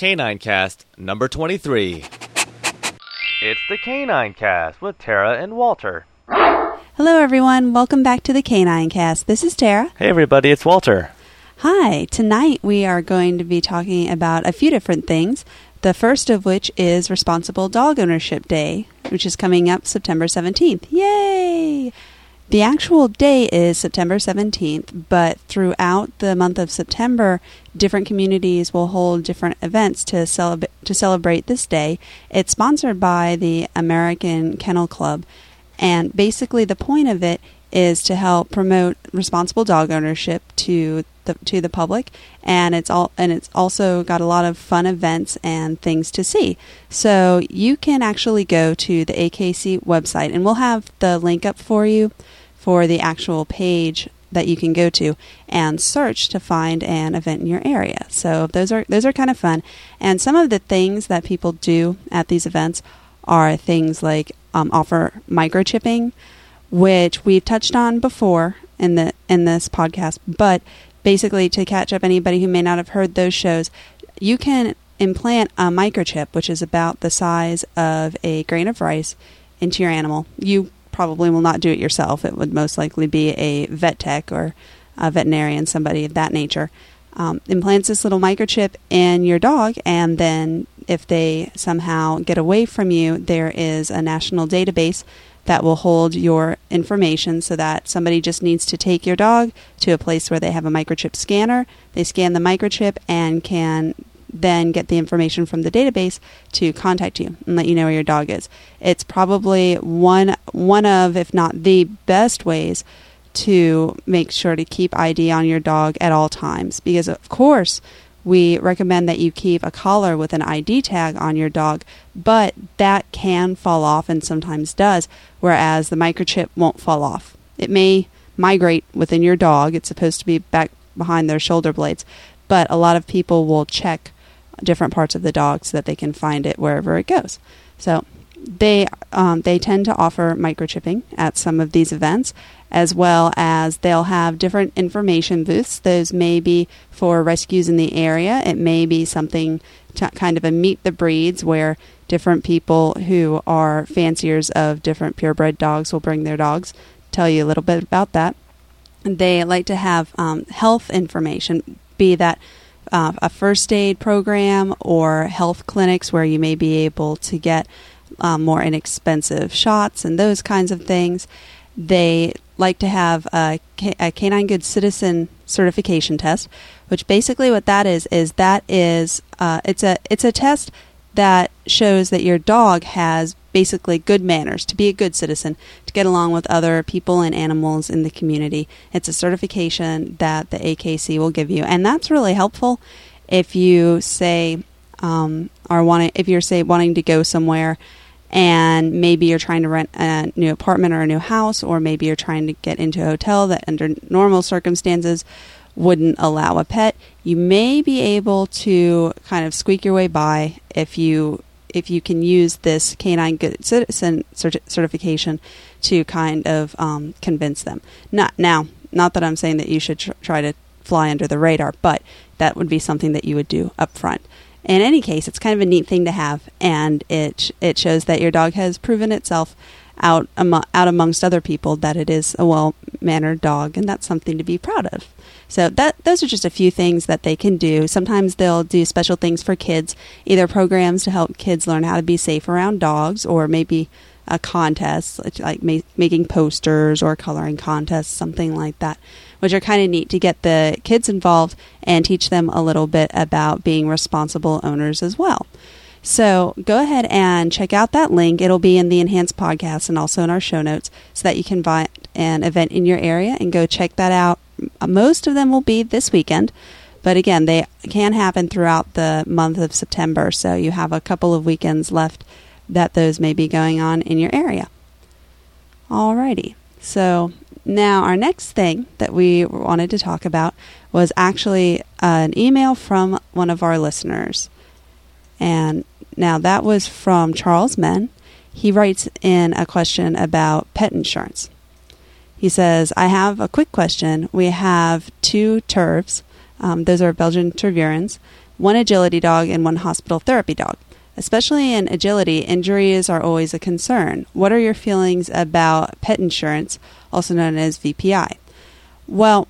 K9Cast number 23. It's the K9Cast with Tara and Walter. Hello, everyone. Welcome back to the K9Cast. This is Tara. Hey, everybody, it's Walter. Hi. Tonight we are going to be talking about a few different things. The first of which is Responsible Dog Ownership Day, which is coming up September 17th. Yay! The actual day is September 17th, but throughout the month of September, different communities will hold different events to, celeb- to celebrate this day. It's sponsored by the American Kennel Club, and basically the point of it is to help promote responsible dog ownership to the to the public and it's all and it's also got a lot of fun events and things to see. So you can actually go to the AKC website and we'll have the link up for you for the actual page that you can go to and search to find an event in your area. So those are those are kind of fun. And some of the things that people do at these events are things like um, offer microchipping, which we've touched on before in the in this podcast. But basically, to catch up anybody who may not have heard those shows, you can implant a microchip, which is about the size of a grain of rice, into your animal. You probably will not do it yourself. It would most likely be a vet tech or a veterinarian, somebody of that nature. Um, implants this little microchip in your dog, and then if they somehow get away from you, there is a national database that will hold your information so that somebody just needs to take your dog to a place where they have a microchip scanner. They scan the microchip and can then get the information from the database to contact you and let you know where your dog is. It's probably one one of, if not the best ways to make sure to keep ID on your dog at all times. Because of course we recommend that you keep a collar with an ID tag on your dog, but that can fall off and sometimes does, whereas the microchip won't fall off. It may migrate within your dog. It's supposed to be back behind their shoulder blades, but a lot of people will check different parts of the dog so that they can find it wherever it goes. So they um, they tend to offer microchipping at some of these events, as well as they'll have different information booths. Those may be for rescues in the area. It may be something to kind of a meet the breeds where different people who are fanciers of different purebred dogs will bring their dogs. Tell you a little bit about that. They like to have um, health information, be that uh, a first aid program or health clinics where you may be able to get um, more inexpensive shots and those kinds of things. They like to have a, a canine good citizen certification test, which basically what that is is that is uh, it's a it's a test that shows that your dog has basically good manners to be a good citizen to get along with other people and animals in the community. It's a certification that the akc will give you and that's really helpful if you say um, are wanting if you're say wanting to go somewhere and maybe you're trying to rent a new apartment or a new house, or maybe you're trying to get into a hotel that under normal circumstances wouldn't allow a pet, you may be able to kind of squeak your way by if you if you can use this canine good citizen certification to kind of um, convince them. Not now, not that I'm saying that you should tr- try to fly under the radar, but that would be something that you would do up front in any case, it's kind of a neat thing to have, and it it shows that your dog has proven itself out out amongst other people that it is a well mannered dog, and that's something to be proud of. So that those are just a few things that they can do. Sometimes they'll do special things for kids, either programs to help kids learn how to be safe around dogs, or maybe uh, a contest like ma- making posters or coloring contests, something like that which are kind of neat to get the kids involved and teach them a little bit about being responsible owners as well. So go ahead and check out that link. It'll be in the enhanced podcast and also in our show notes so that you can find an event in your area and go check that out. Most of them will be this weekend, but again, they can happen throughout the month of September. So you have a couple of weekends left that those may be going on in your area. Alrighty. So now, our next thing that we wanted to talk about was actually an email from one of our listeners. And now that was from Charles Men. He writes in a question about pet insurance. He says, I have a quick question. We have two Tervs, um, those are Belgian Tervurens. one agility dog, and one hospital therapy dog. Especially in agility, injuries are always a concern. What are your feelings about pet insurance, also known as VPI? Well,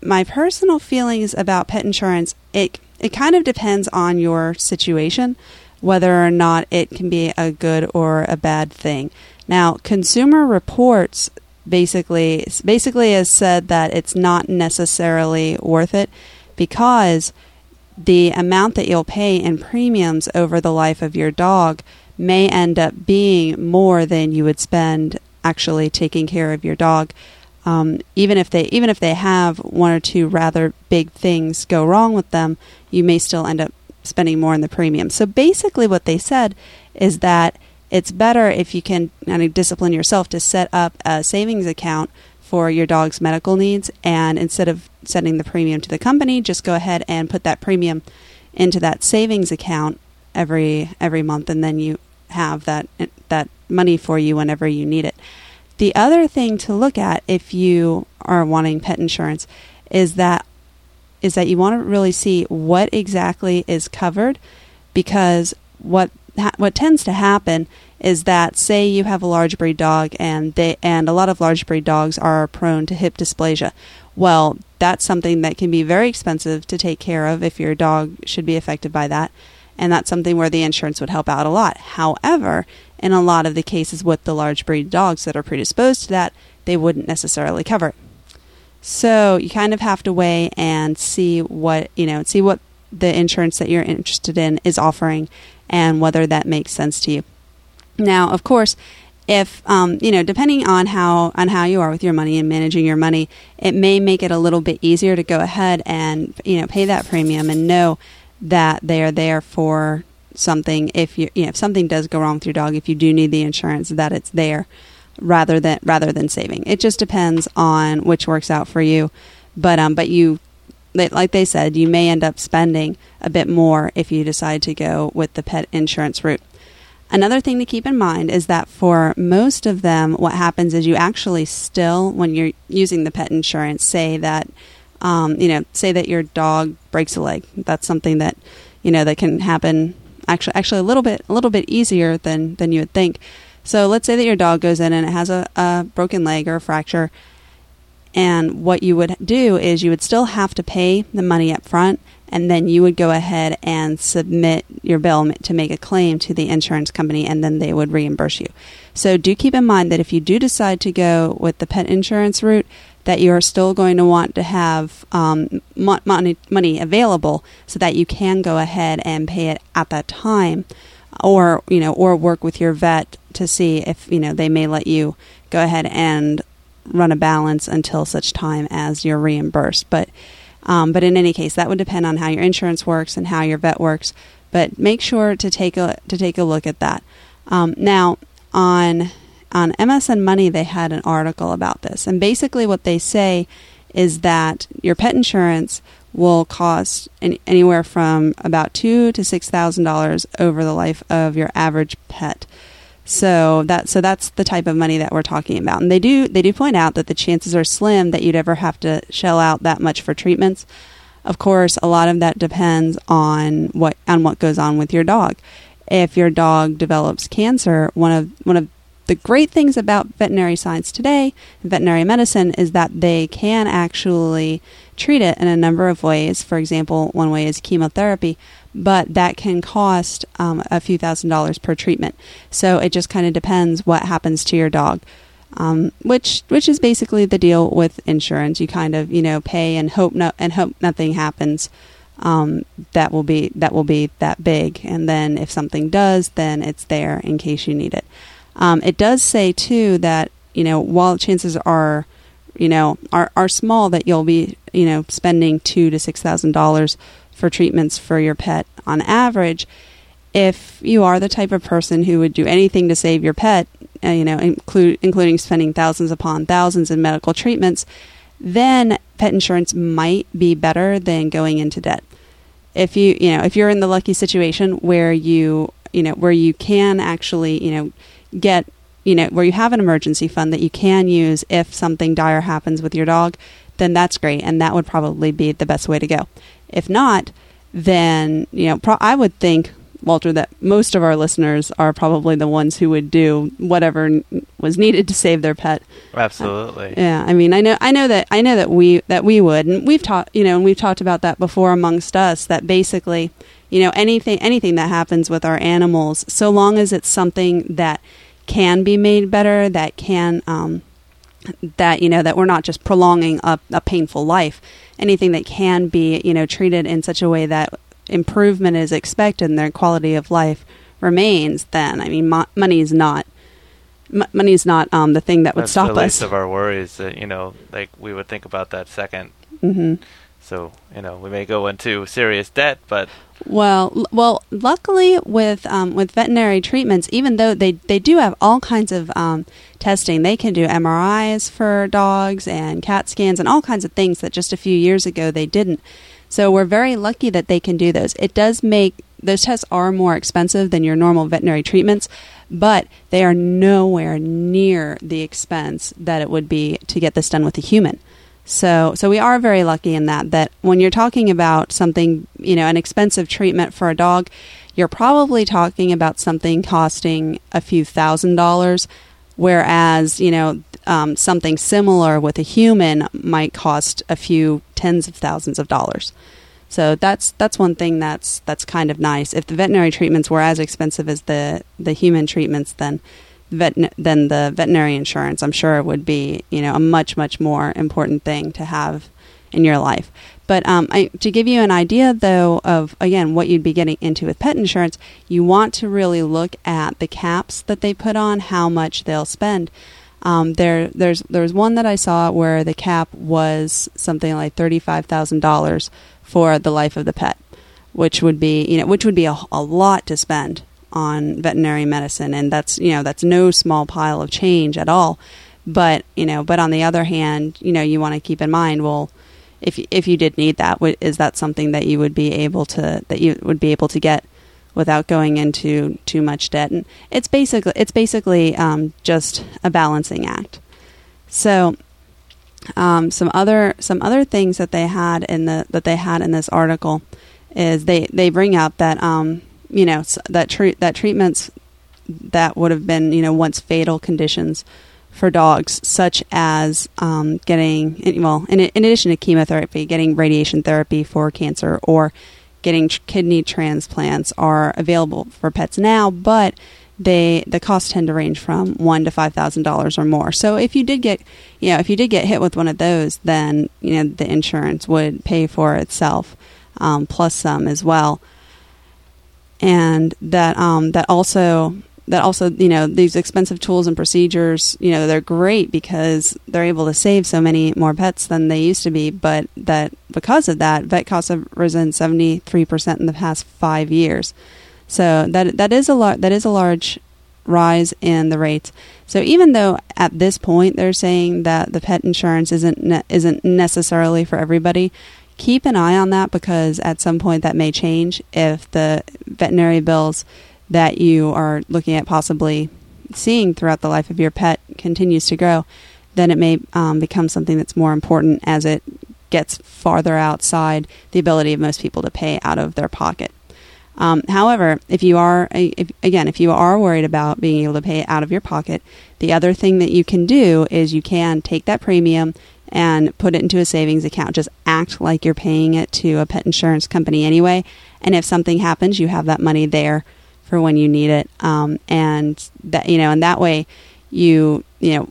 my personal feelings about pet insurance, it it kind of depends on your situation whether or not it can be a good or a bad thing. Now, Consumer Reports basically basically has said that it's not necessarily worth it because the amount that you'll pay in premiums over the life of your dog may end up being more than you would spend actually taking care of your dog. Um, even if they even if they have one or two rather big things go wrong with them, you may still end up spending more in the premium. So basically, what they said is that it's better if you can kind of discipline yourself to set up a savings account for your dog's medical needs, and instead of sending the premium to the company, just go ahead and put that premium into that savings account every every month, and then you have that that money for you whenever you need it. The other thing to look at if you are wanting pet insurance is that is that you want to really see what exactly is covered because what ha- what tends to happen is that say you have a large breed dog and they and a lot of large breed dogs are prone to hip dysplasia. Well, that's something that can be very expensive to take care of if your dog should be affected by that. And that's something where the insurance would help out a lot. However, in a lot of the cases with the large breed dogs that are predisposed to that, they wouldn't necessarily cover it. So you kind of have to weigh and see what, you know, see what the insurance that you're interested in is offering and whether that makes sense to you. Now, of course, if um, you know, depending on how on how you are with your money and managing your money, it may make it a little bit easier to go ahead and you know pay that premium and know that they are there for something. If you, you know if something does go wrong with your dog, if you do need the insurance, that it's there rather than rather than saving. It just depends on which works out for you. But um, but you, like they said, you may end up spending a bit more if you decide to go with the pet insurance route. Another thing to keep in mind is that for most of them, what happens is you actually still, when you're using the pet insurance, say that, um, you know, say that your dog breaks a leg. That's something that, you know, that can happen actually, actually a little bit, a little bit easier than than you would think. So let's say that your dog goes in and it has a, a broken leg or a fracture. And what you would do is you would still have to pay the money up front, and then you would go ahead and submit your bill to make a claim to the insurance company, and then they would reimburse you. So do keep in mind that if you do decide to go with the pet insurance route, that you are still going to want to have um, money, money available so that you can go ahead and pay it at that time or you know or work with your vet to see if you know they may let you go ahead and run a balance until such time as you're reimbursed. But um, but in any case that would depend on how your insurance works and how your vet works. But make sure to take a to take a look at that. Um, now on on MSN Money they had an article about this. And basically what they say is that your pet insurance will cost any, anywhere from about two to six thousand dollars over the life of your average pet. So that so that's the type of money that we're talking about. And they do they do point out that the chances are slim that you'd ever have to shell out that much for treatments. Of course, a lot of that depends on what on what goes on with your dog. If your dog develops cancer, one of one of the great things about veterinary science today, veterinary medicine, is that they can actually treat it in a number of ways. For example, one way is chemotherapy, but that can cost um, a few thousand dollars per treatment. So it just kind of depends what happens to your dog. Um, which which is basically the deal with insurance. You kind of you know pay and hope no and hope nothing happens. Um, that will be that will be that big, and then if something does, then it's there in case you need it. Um, it does say too that you know while chances are you know are are small that you'll be you know spending two to six thousand dollars for treatments for your pet on average if you are the type of person who would do anything to save your pet uh, you know include, including spending thousands upon thousands in medical treatments then pet insurance might be better than going into debt. If you you know if you're in the lucky situation where you you know where you can actually you know get you know, where you have an emergency fund that you can use if something dire happens with your dog, then that's great. And that would probably be the best way to go. If not, then you know pro- I would think Walter that most of our listeners are probably the ones who would do whatever n- was needed to save their pet. Oh, absolutely. Uh, yeah, I mean, I know, I know that, I know that we that we would, and we've talked, you know, and we've talked about that before amongst us. That basically, you know, anything anything that happens with our animals, so long as it's something that can be made better, that can, um, that you know, that we're not just prolonging a, a painful life. Anything that can be, you know, treated in such a way that improvement is expected and their quality of life remains, then I mean, mo- money is not m- money is not um, the thing that would That's stop the us. least of our worries. That you know, like we would think about that second. hmm So you know, we may go into serious debt, but Well, well, luckily with um, with veterinary treatments, even though they they do have all kinds of um, testing, they can do MRIs for dogs and CAT scans and all kinds of things that just a few years ago they didn't. So we're very lucky that they can do those. It does make those tests are more expensive than your normal veterinary treatments, but they are nowhere near the expense that it would be to get this done with a human. So, so we are very lucky in that. That when you're talking about something, you know, an expensive treatment for a dog, you're probably talking about something costing a few thousand dollars, whereas you know um, something similar with a human might cost a few tens of thousands of dollars. So that's that's one thing that's that's kind of nice. If the veterinary treatments were as expensive as the the human treatments, then vet then the veterinary insurance, I'm sure it would be you know a much much more important thing to have in your life. But um, I, to give you an idea, though, of again what you'd be getting into with pet insurance, you want to really look at the caps that they put on how much they'll spend. Um, there, there's there's one that I saw where the cap was something like thirty five thousand dollars for the life of the pet, which would be you know which would be a, a lot to spend on veterinary medicine, and that's you know that's no small pile of change at all. But you know, but on the other hand, you know you want to keep in mind well if if you did need that, is that something that you would be able to that you would be able to get without going into too much debt? And it's basically it's basically um, just a balancing act. So, um, some other some other things that they had in the that they had in this article is they they bring up that um, you know that treat that treatments that would have been you know once fatal conditions for dogs, such as um, getting, well, in, in addition to chemotherapy, getting radiation therapy for cancer or getting tr- kidney transplants are available for pets now, but they the costs tend to range from one to five thousand dollars or more. So if you did get, you know, if you did get hit with one of those, then you know the insurance would pay for itself um, plus some as well, and that um, that also that also you know these expensive tools and procedures you know they're great because they're able to save so many more pets than they used to be. But that because of that vet costs have risen 73% in the past 5 years. So that that is a lot that is a large rise in the rates. So even though at this point they're saying that the pet insurance isn't ne- isn't necessarily for everybody keep an eye on that because at some point that may change if the veterinary bills that you are looking at possibly seeing throughout the life of your pet continues to grow, then it may um, become something that's more important as it gets farther outside the ability of most people to pay out of their pocket. Um, however, if you are, if, again, if you are worried about being able to pay it out of your pocket, the other thing that you can do is you can take that premium and put it into a savings account. Just act like you're paying it to a pet insurance company anyway. And if something happens, you have that money there for when you need it. Um, and that, you know, and that way you, you know,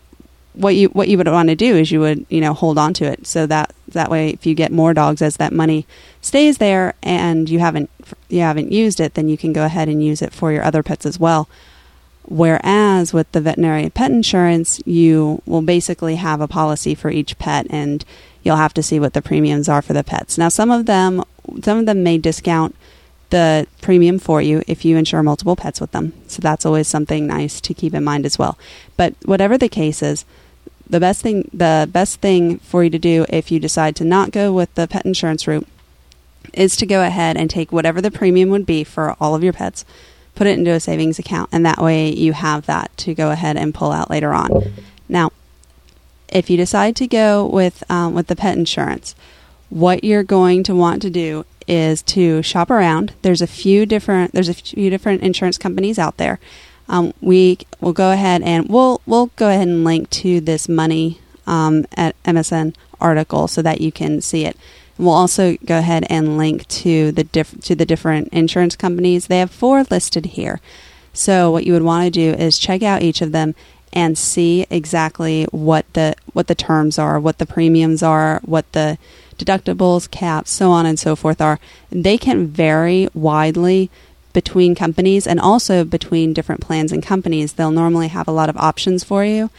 what you what you would want to do is you would you know hold on to it so that that way if you get more dogs as that money stays there and you haven't you haven't used it then you can go ahead and use it for your other pets as well whereas with the veterinary pet insurance you will basically have a policy for each pet and you'll have to see what the premiums are for the pets. Now some of them some of them may discount the premium for you if you insure multiple pets with them. So that's always something nice to keep in mind as well. But whatever the case is the best thing the best thing for you to do if you decide to not go with the pet insurance route is to go ahead and take whatever the premium would be for all of your pets put it into a savings account and that way you have that to go ahead and pull out later on now if you decide to go with um, with the pet insurance what you're going to want to do is to shop around. There's a few different there's a few different insurance companies out there. Um, we will go ahead and we'll we'll go ahead and link to this money um, at MSN article so that you can see it. We'll also go ahead and link to the diff- to the different insurance companies. They have four listed here. So what you would want to do is check out each of them and see exactly what the what the terms are, what the premiums are, what the deductibles, caps, so on and so forth are. They can vary widely between companies and also between different plans and companies. They'll normally have a lot of options for you.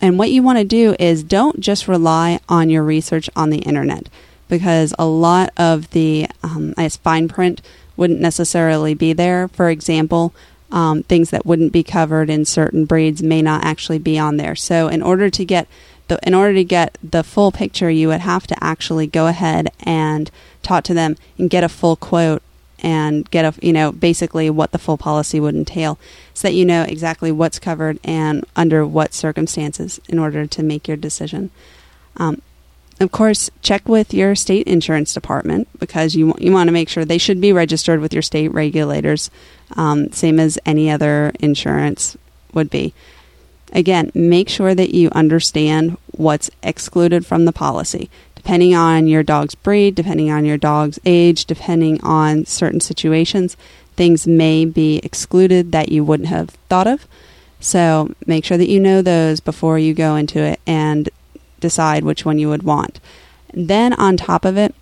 And what you want to do is don't just rely on your research on the internet because a lot of the um, I guess fine print wouldn't necessarily be there. For example, um, things that wouldn't be covered in certain breeds may not actually be on there. So in order to get the in order to get the full picture, you would have to actually go ahead and talk to them and get a full quote and get a you know basically what the full policy would entail so that you know exactly what's covered and under what circumstances in order to make your decision um, of course, check with your state insurance department because you you want to make sure they should be registered with your state regulators, um, same as any other insurance would be. Again, make sure that you understand what's excluded from the policy. Depending on your dog's breed, depending on your dog's age, depending on certain situations, things may be excluded that you wouldn't have thought of. So make sure that you know those before you go into it and decide which one you would want. Then on top of it,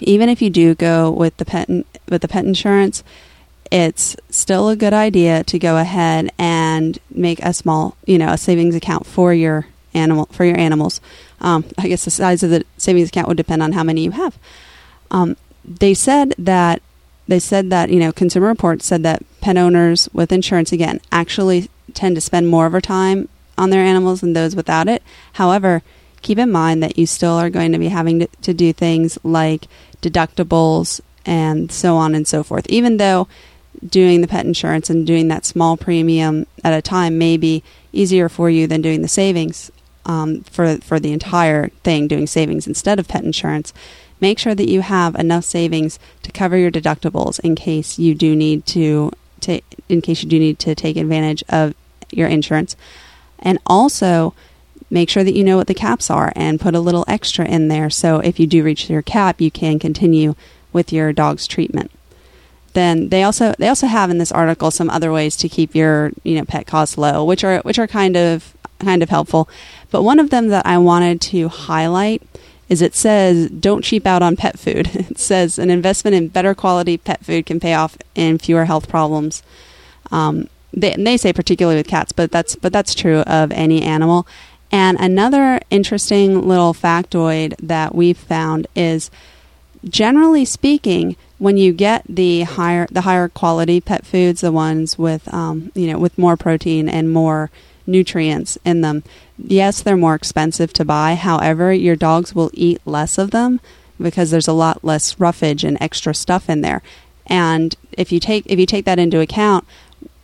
even if you do go with the pet with the pet insurance, it's still a good idea to go ahead and make a small, you know, a savings account for your animal for your animals. Um, I guess the size of the savings account would depend on how many you have. Um, they said that they said that you know Consumer Reports said that pet owners with insurance again actually tend to spend more of their time on their animals than those without it. However, keep in mind that you still are going to be having to, to do things like deductibles and so on and so forth. Even though doing the pet insurance and doing that small premium at a time may be easier for you than doing the savings um, for for the entire thing, doing savings instead of pet insurance. Make sure that you have enough savings to cover your deductibles in case you do need to, to in case you do need to take advantage of your insurance. And also make sure that you know what the caps are and put a little extra in there so if you do reach your cap, you can continue with your dog's treatment. Then they also they also have in this article some other ways to keep your you know pet costs low, which are which are kind of kind of helpful. But one of them that I wanted to highlight is it says don't cheap out on pet food. It says an investment in better quality pet food can pay off in fewer health problems. Um, they, they say particularly with cats, but that's but that's true of any animal. And another interesting little factoid that we've found is generally speaking, when you get the higher the higher quality pet foods, the ones with um, you know with more protein and more nutrients in them, yes, they're more expensive to buy. However, your dogs will eat less of them because there's a lot less roughage and extra stuff in there. And if you take if you take that into account,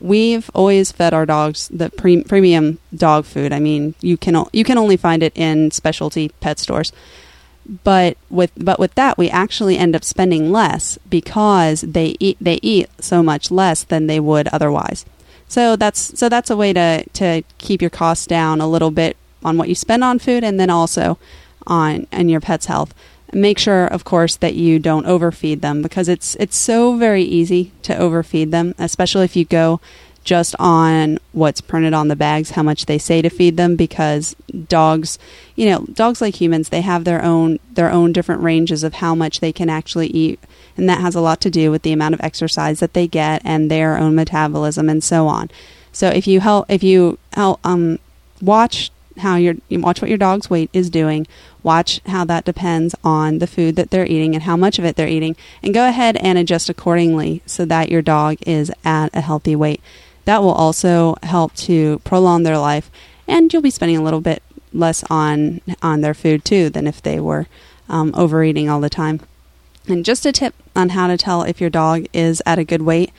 we've always fed our dogs the pre- premium dog food. I mean, you can you can only find it in specialty pet stores. But with but with that, we actually end up spending less because they eat they eat so much less than they would otherwise. So that's so that's a way to to keep your costs down a little bit on what you spend on food, and then also on on your pet's health make sure of course that you don't overfeed them because it's it's so very easy to overfeed them especially if you go just on what's printed on the bags how much they say to feed them because dogs you know dogs like humans they have their own their own different ranges of how much they can actually eat and that has a lot to do with the amount of exercise that they get and their own metabolism and so on. So if you help if you help um watch how your you watch what your dog's weight is doing watch how that depends on the food that they're eating and how much of it they're eating. And go ahead and adjust accordingly so that your dog is at a healthy weight. That will also help to prolong their life and you'll be spending a little bit less on on their food too than if they were um, overeating all the time. And just a tip on how to tell if your dog is at a good weight.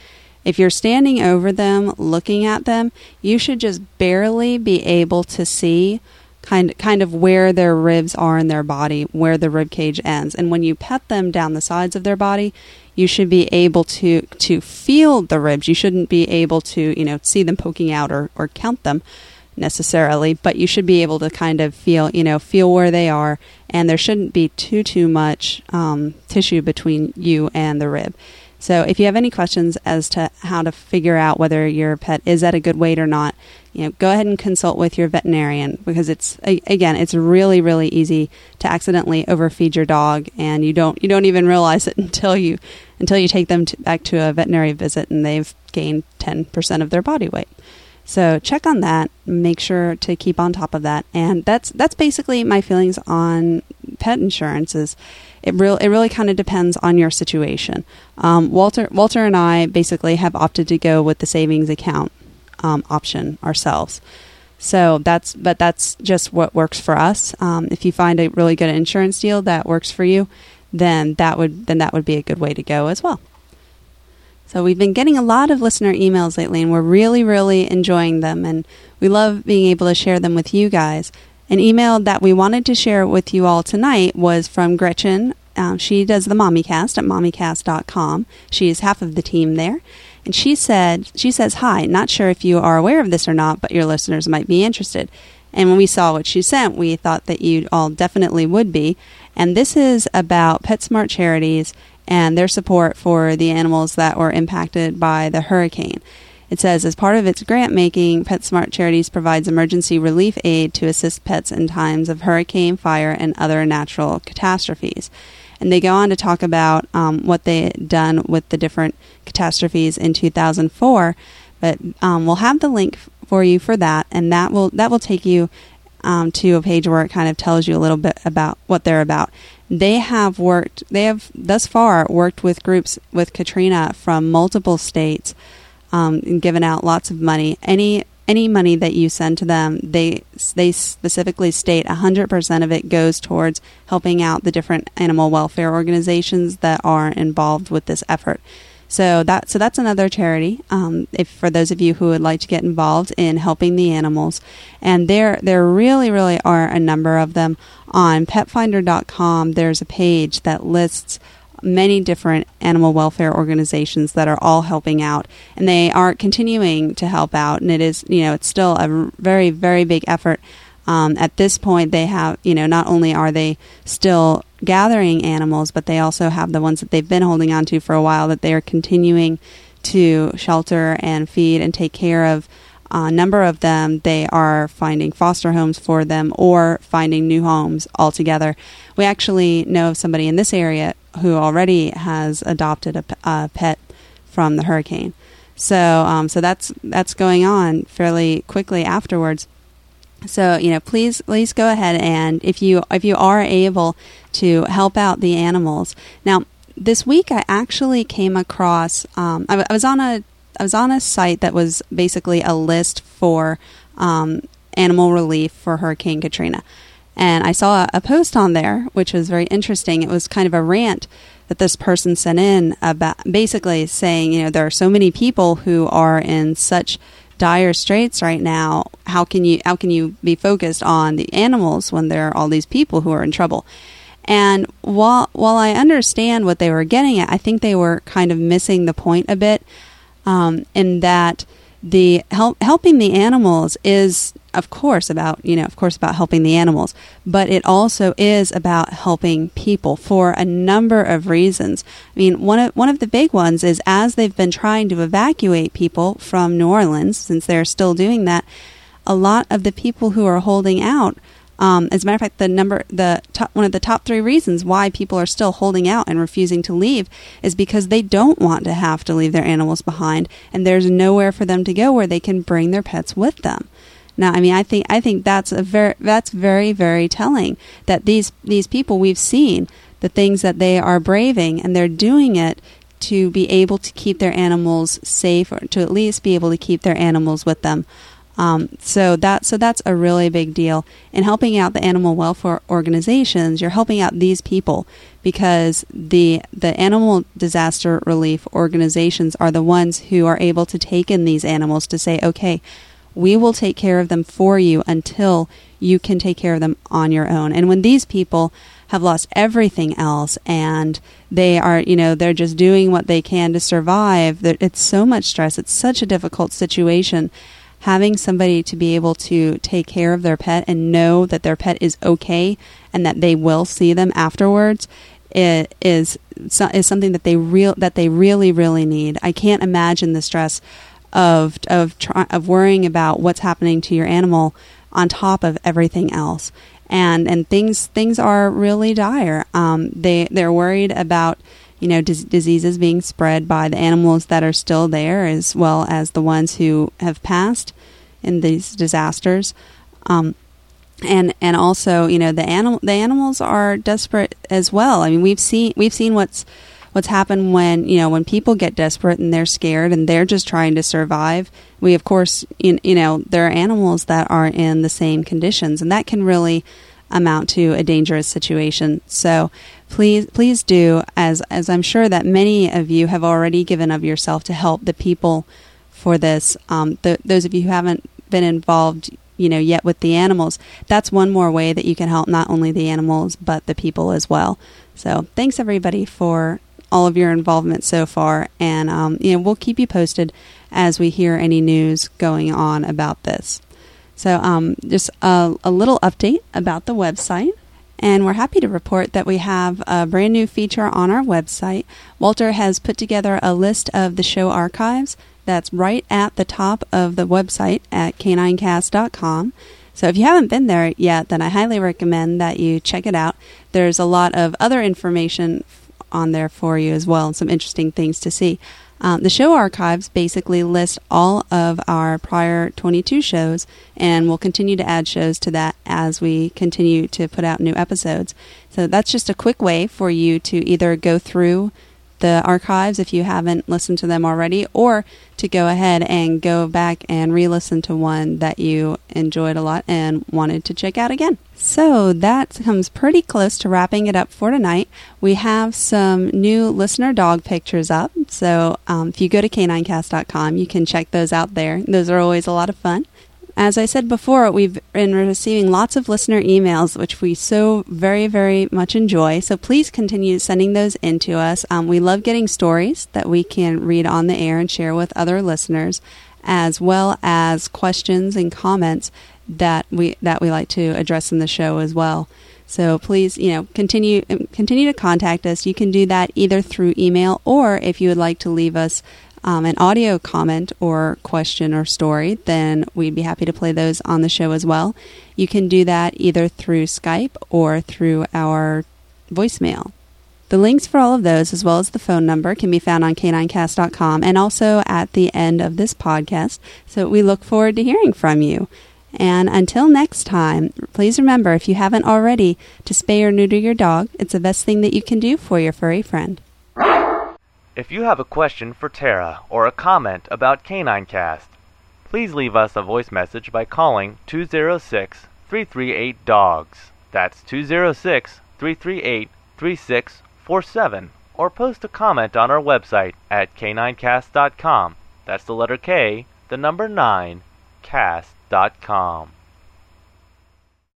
If you're standing over them, looking at them, you should just barely be able to see kind kind of where their ribs are in their body, where the rib cage ends. And when you pet them down the sides of their body, you should be able to to feel the ribs. You shouldn't be able to, you know, see them poking out or, or count them necessarily, but you should be able to kind of feel, you know, feel where they are, and there shouldn't be too too much um, tissue between you and the rib. So if you have any questions as to how to figure out whether your pet is at a good weight or not, you know, go ahead and consult with your veterinarian because it's again, it's really really easy to accidentally overfeed your dog and you don't you don't even realize it until you until you take them to, back to a veterinary visit and they've gained 10% of their body weight. So check on that. Make sure to keep on top of that. And that's that's basically my feelings on pet insurance. Is it real? It really kind of depends on your situation. Um, Walter Walter and I basically have opted to go with the savings account um, option ourselves. So that's but that's just what works for us. Um, if you find a really good insurance deal that works for you, then that would then that would be a good way to go as well. So we've been getting a lot of listener emails lately, and we're really, really enjoying them, and we love being able to share them with you guys. An email that we wanted to share with you all tonight was from Gretchen. Um, she does the MommyCast at mommycast.com. She is half of the team there. And she said, she says, Hi, not sure if you are aware of this or not, but your listeners might be interested. And when we saw what she sent, we thought that you all definitely would be. And this is about PetSmart Charities and their support for the animals that were impacted by the hurricane. It says, as part of its grant making, PetSmart Charities provides emergency relief aid to assist pets in times of hurricane, fire, and other natural catastrophes. And they go on to talk about um, what they done with the different catastrophes in 2004. But um, we'll have the link for you for that, and that will that will take you um, to a page where it kind of tells you a little bit about what they're about. They have worked, they have thus far worked with groups with Katrina from multiple states um, and given out lots of money. Any any money that you send to them, they they specifically state 100% of it goes towards helping out the different animal welfare organizations that are involved with this effort. So that so that's another charity. Um, if for those of you who would like to get involved in helping the animals, and there there really really are a number of them on PetFinder.com. There's a page that lists many different animal welfare organizations that are all helping out and they are continuing to help out and it is you know it's still a very very big effort um, at this point they have you know not only are they still gathering animals, but they also have the ones that they've been holding on to for a while that they are continuing to shelter and feed and take care of. A number of them, they are finding foster homes for them or finding new homes altogether. We actually know of somebody in this area who already has adopted a, a pet from the hurricane. So, um, so that's that's going on fairly quickly afterwards. So you know, please please go ahead and if you if you are able to help out the animals. Now, this week I actually came across um, I, I was on a I was on a site that was basically a list for um, animal relief for Hurricane Katrina, and I saw a post on there which was very interesting. It was kind of a rant that this person sent in about basically saying, you know, there are so many people who are in such dire straits right now how can you how can you be focused on the animals when there are all these people who are in trouble and while while I understand what they were getting at, I think they were kind of missing the point a bit. Um, in that the help, helping the animals is of course about you know of course about helping the animals but it also is about helping people for a number of reasons. I mean one of one of the big ones is as they've been trying to evacuate people from new orleans since they're still doing that a lot of the people who are holding out um, as a matter of fact, the number, the top, one of the top three reasons why people are still holding out and refusing to leave is because they don't want to have to leave their animals behind, and there's nowhere for them to go where they can bring their pets with them. Now, I mean, I think I think that's a very that's very very telling that these these people we've seen the things that they are braving, and they're doing it to be able to keep their animals safe, or to at least be able to keep their animals with them. Um, so that so that's a really big deal. In helping out the animal welfare organizations, you're helping out these people because the the animal disaster relief organizations are the ones who are able to take in these animals to say, okay, We will take care of them for you until you can take care of them on your own. And when these people have lost everything else and they are, you know, they're just doing what they can to survive, it's so much stress. It's such a difficult situation having somebody to be able to take care of their pet and know that their pet is okay and that they will see them afterwards is is something that they real that they really really need. I can't imagine the stress of of try, of worrying about what's happening to your animal on top of everything else. And and things things are really dire. Um, they they're worried about you know, dis- diseases being spread by the animals that are still there as well as the ones who have passed in these disasters. Um, and and also, you know, the animal the animals are desperate as well. I mean, we've seen we've seen what's what's happened when you know when people get desperate and they're scared and they're just trying to survive. We of course, you, you know, there are animals that are in the same conditions, and that can really amount to a dangerous situation. So please please do as as I'm sure that many of you have already given of yourself to help the people for this. Um, those of you who haven't been involved, you know, yet with the animals, that's one more way that you can help not only the animals but the people as well. So thanks everybody for all of your involvement so far, and um, you know we'll keep you posted as we hear any news going on about this. So, um, just a, a little update about the website. And we're happy to report that we have a brand new feature on our website. Walter has put together a list of the show archives that's right at the top of the website at k9cast.com. So if you haven't been there yet, then I highly recommend that you check it out. There's a lot of other information on there for you as well, and some interesting things to see. Um, the show archives basically list all of our prior 22 shows, and we'll continue to add shows to that as we continue to put out new episodes. So that's just a quick way for you to either go through the archives if you haven't listened to them already, or to go ahead and go back and re listen to one that you enjoyed a lot and wanted to check out again. So that comes pretty close to wrapping it up for tonight. We have some new listener dog pictures up. So um, if you go to k9cast.com, you can check those out there. Those are always a lot of fun. As I said before, we've been receiving lots of listener emails, which we so very, very much enjoy. So please continue sending those in to us. Um, we love getting stories that we can read on the air and share with other listeners, as well as questions and comments that we that we like to address in the show as well. So please, you know, continue continue to contact us. You can do that either through email or if you would like to leave us um, an audio comment or question or story, then we'd be happy to play those on the show as well. You can do that either through Skype or through our voicemail. The links for all of those, as well as the phone number, can be found on k9cast.com and also at the end of this podcast. So we look forward to hearing from you. And until next time, please remember if you haven't already to spay or neuter your dog, it's the best thing that you can do for your furry friend. If you have a question for Tara or a comment about K9Cast, please leave us a voice message by calling 206 338 DOGS. That's 206 338 3647. Or post a comment on our website at k9cast.com. That's the letter K, the number 9, cast.com.